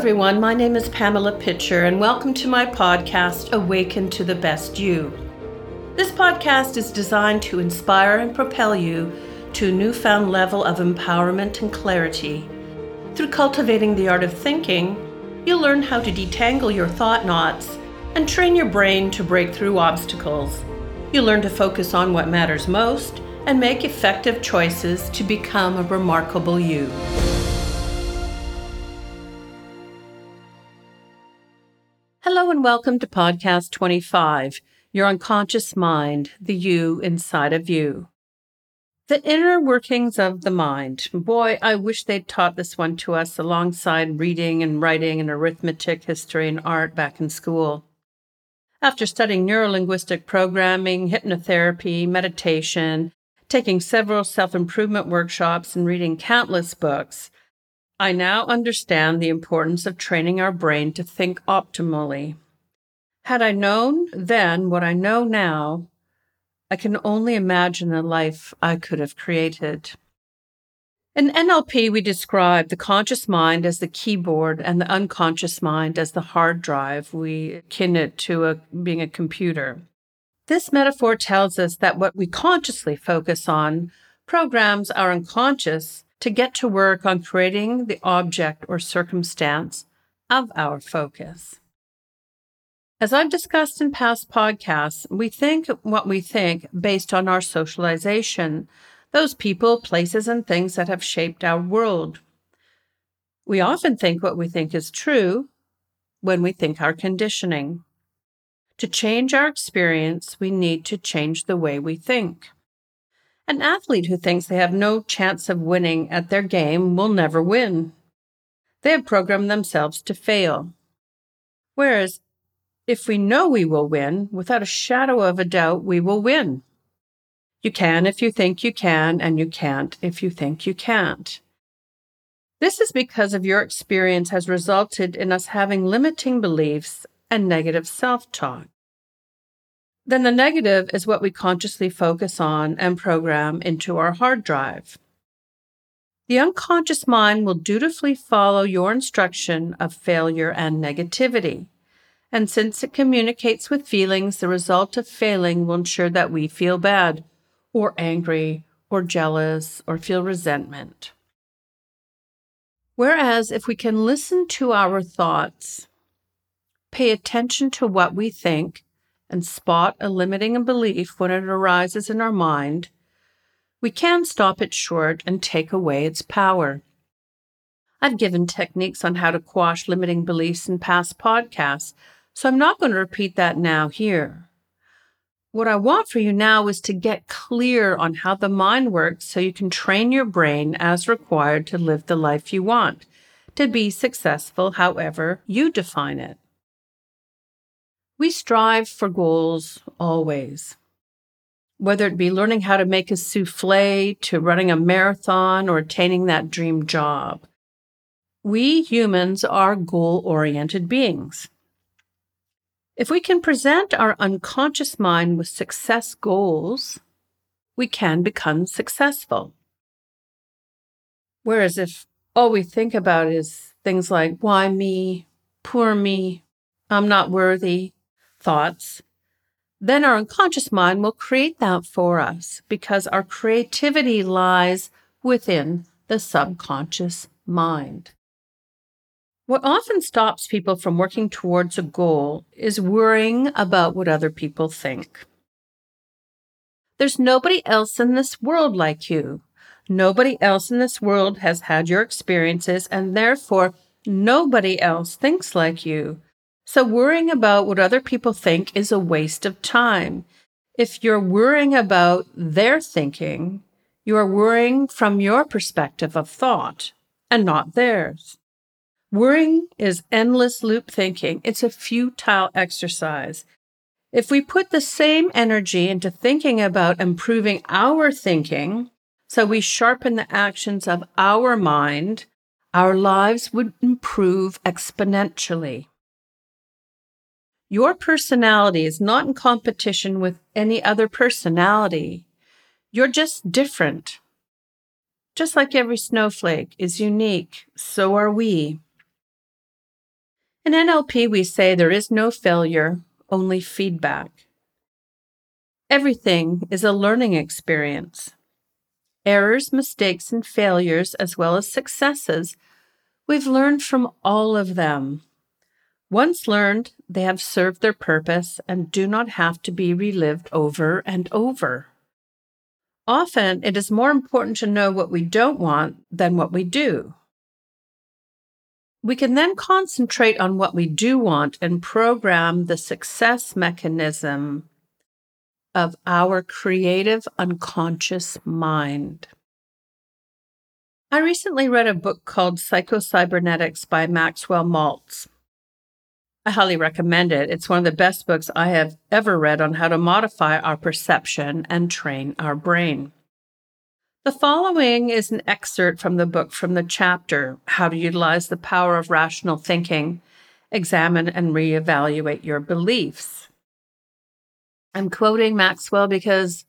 Everyone. My name is Pamela Pitcher, and welcome to my podcast, Awaken to the Best You. This podcast is designed to inspire and propel you to a newfound level of empowerment and clarity. Through cultivating the art of thinking, you'll learn how to detangle your thought knots and train your brain to break through obstacles. You'll learn to focus on what matters most and make effective choices to become a remarkable you. And welcome to Podcast 25 Your Unconscious Mind, the You Inside of You. The inner workings of the mind. Boy, I wish they'd taught this one to us alongside reading and writing and arithmetic, history, and art back in school. After studying neurolinguistic programming, hypnotherapy, meditation, taking several self improvement workshops, and reading countless books, I now understand the importance of training our brain to think optimally. Had I known then what I know now, I can only imagine the life I could have created. In NLP, we describe the conscious mind as the keyboard and the unconscious mind as the hard drive. We akin it to a, being a computer. This metaphor tells us that what we consciously focus on programs our unconscious to get to work on creating the object or circumstance of our focus. As I've discussed in past podcasts, we think what we think based on our socialization, those people, places, and things that have shaped our world. We often think what we think is true when we think our conditioning. To change our experience, we need to change the way we think. An athlete who thinks they have no chance of winning at their game will never win. They have programmed themselves to fail. Whereas, if we know we will win, without a shadow of a doubt, we will win. You can if you think you can, and you can't if you think you can't. This is because of your experience has resulted in us having limiting beliefs and negative self talk then the negative is what we consciously focus on and program into our hard drive. The unconscious mind will dutifully follow your instruction of failure and negativity. And since it communicates with feelings, the result of failing will ensure that we feel bad, or angry, or jealous, or feel resentment. Whereas if we can listen to our thoughts, pay attention to what we think, and spot a limiting belief when it arises in our mind, we can stop it short and take away its power. I've given techniques on how to quash limiting beliefs in past podcasts, so I'm not going to repeat that now here. What I want for you now is to get clear on how the mind works so you can train your brain as required to live the life you want, to be successful however you define it. We strive for goals always. Whether it be learning how to make a souffle, to running a marathon, or attaining that dream job. We humans are goal oriented beings. If we can present our unconscious mind with success goals, we can become successful. Whereas if all we think about is things like, why me, poor me, I'm not worthy, thoughts, then our unconscious mind will create that for us because our creativity lies within the subconscious mind. What often stops people from working towards a goal is worrying about what other people think. There's nobody else in this world like you. Nobody else in this world has had your experiences, and therefore, nobody else thinks like you. So, worrying about what other people think is a waste of time. If you're worrying about their thinking, you are worrying from your perspective of thought and not theirs. Worrying is endless loop thinking. It's a futile exercise. If we put the same energy into thinking about improving our thinking, so we sharpen the actions of our mind, our lives would improve exponentially. Your personality is not in competition with any other personality. You're just different. Just like every snowflake is unique, so are we. In NLP, we say there is no failure, only feedback. Everything is a learning experience. Errors, mistakes, and failures, as well as successes, we've learned from all of them. Once learned, they have served their purpose and do not have to be relived over and over. Often, it is more important to know what we don't want than what we do. We can then concentrate on what we do want and program the success mechanism of our creative unconscious mind. I recently read a book called Psychocybernetics by Maxwell Maltz. I highly recommend it. It's one of the best books I have ever read on how to modify our perception and train our brain. The following is an excerpt from the book from the chapter How to Utilize the Power of Rational Thinking, Examine and Reevaluate Your Beliefs. I'm quoting Maxwell because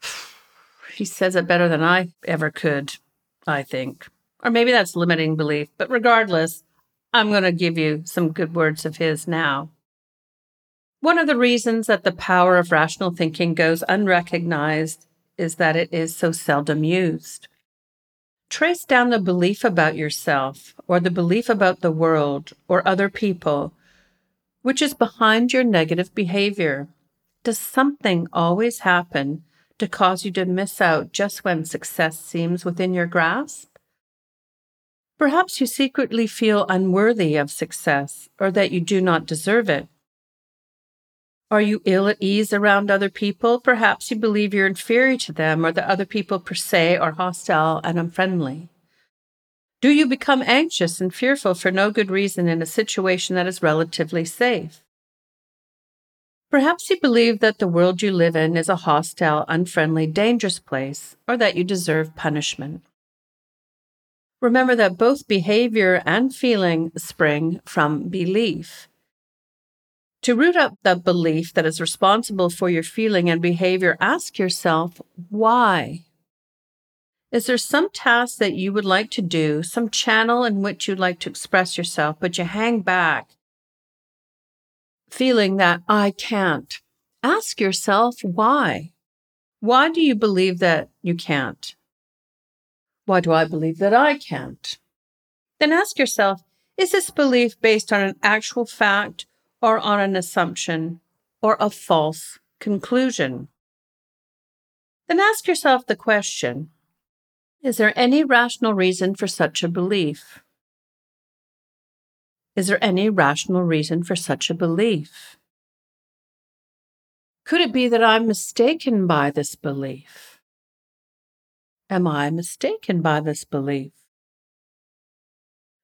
he says it better than I ever could, I think. Or maybe that's limiting belief, but regardless, I'm going to give you some good words of his now. One of the reasons that the power of rational thinking goes unrecognized is that it is so seldom used. Trace down the belief about yourself or the belief about the world or other people, which is behind your negative behavior. Does something always happen to cause you to miss out just when success seems within your grasp? Perhaps you secretly feel unworthy of success or that you do not deserve it. Are you ill at ease around other people? Perhaps you believe you're inferior to them or that other people per se are hostile and unfriendly. Do you become anxious and fearful for no good reason in a situation that is relatively safe? Perhaps you believe that the world you live in is a hostile, unfriendly, dangerous place, or that you deserve punishment. Remember that both behavior and feeling spring from belief. To root up the belief that is responsible for your feeling and behavior, ask yourself why. Is there some task that you would like to do, some channel in which you'd like to express yourself, but you hang back, feeling that I can't? Ask yourself why. Why do you believe that you can't? Why do I believe that I can't? Then ask yourself is this belief based on an actual fact or on an assumption or a false conclusion. Then ask yourself the question Is there any rational reason for such a belief? Is there any rational reason for such a belief? Could it be that I'm mistaken by this belief? Am I mistaken by this belief?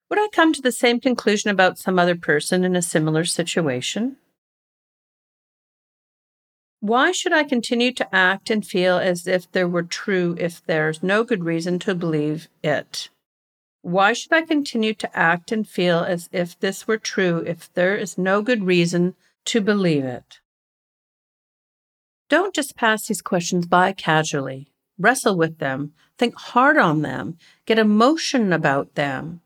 Would I come to the same conclusion about some other person in a similar situation? Why should I continue to act and feel as if there were true if there's no good reason to believe it? Why should I continue to act and feel as if this were true if there is no good reason to believe it? Don't just pass these questions by casually. Wrestle with them, think hard on them, get emotion about them.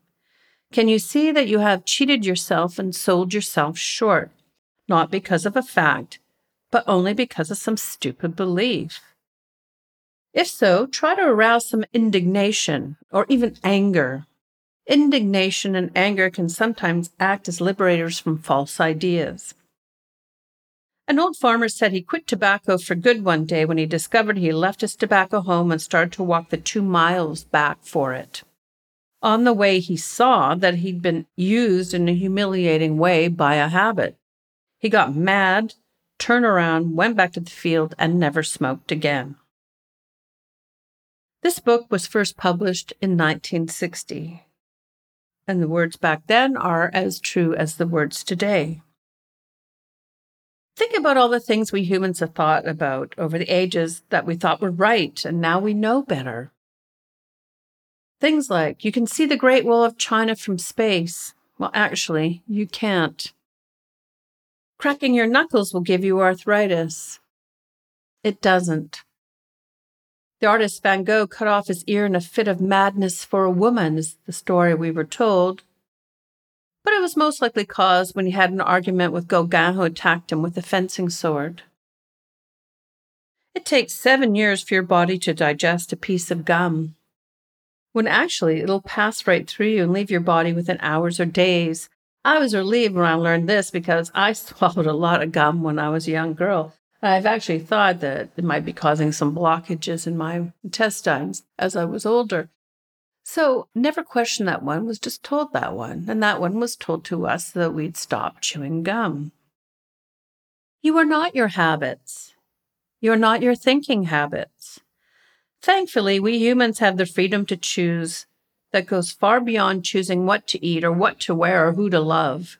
Can you see that you have cheated yourself and sold yourself short, not because of a fact, but only because of some stupid belief? If so, try to arouse some indignation or even anger. Indignation and anger can sometimes act as liberators from false ideas. An old farmer said he quit tobacco for good one day when he discovered he left his tobacco home and started to walk the two miles back for it. On the way, he saw that he'd been used in a humiliating way by a habit. He got mad, turned around, went back to the field, and never smoked again. This book was first published in 1960, and the words back then are as true as the words today. Think about all the things we humans have thought about over the ages that we thought were right, and now we know better. Things like you can see the Great Wall of China from space. Well, actually, you can't. Cracking your knuckles will give you arthritis. It doesn't. The artist Van Gogh cut off his ear in a fit of madness for a woman, is the story we were told. but it was most likely caused when he had an argument with Gauguin who attacked him with a fencing sword. It takes seven years for your body to digest a piece of gum, when actually it'll pass right through you and leave your body within hours or days. I was relieved when I learned this because I swallowed a lot of gum when I was a young girl. I've actually thought that it might be causing some blockages in my intestines as I was older. So never question that one, was just told that one. And that one was told to us that we'd stop chewing gum. You are not your habits. You are not your thinking habits. Thankfully, we humans have the freedom to choose that goes far beyond choosing what to eat or what to wear or who to love.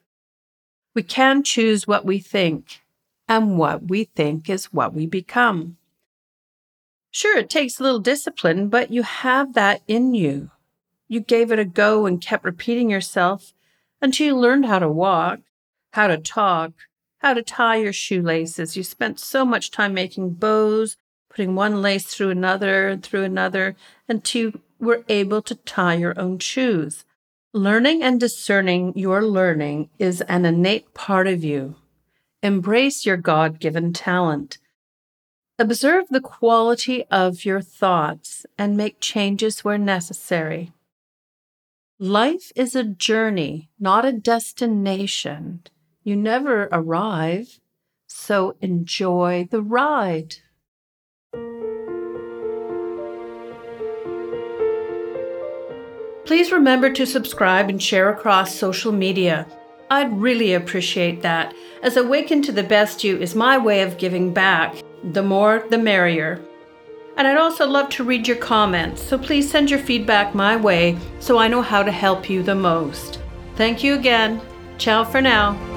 We can choose what we think, and what we think is what we become. Sure, it takes a little discipline, but you have that in you. You gave it a go and kept repeating yourself until you learned how to walk, how to talk, how to tie your shoelaces. You spent so much time making bows, putting one lace through another and through another until you were able to tie your own shoes. Learning and discerning your learning is an innate part of you. Embrace your God given talent. Observe the quality of your thoughts and make changes where necessary. Life is a journey, not a destination. You never arrive, so enjoy the ride. Please remember to subscribe and share across social media. I'd really appreciate that, as Awaken to the Best You is my way of giving back. The more, the merrier. And I'd also love to read your comments, so please send your feedback my way so I know how to help you the most. Thank you again. Ciao for now.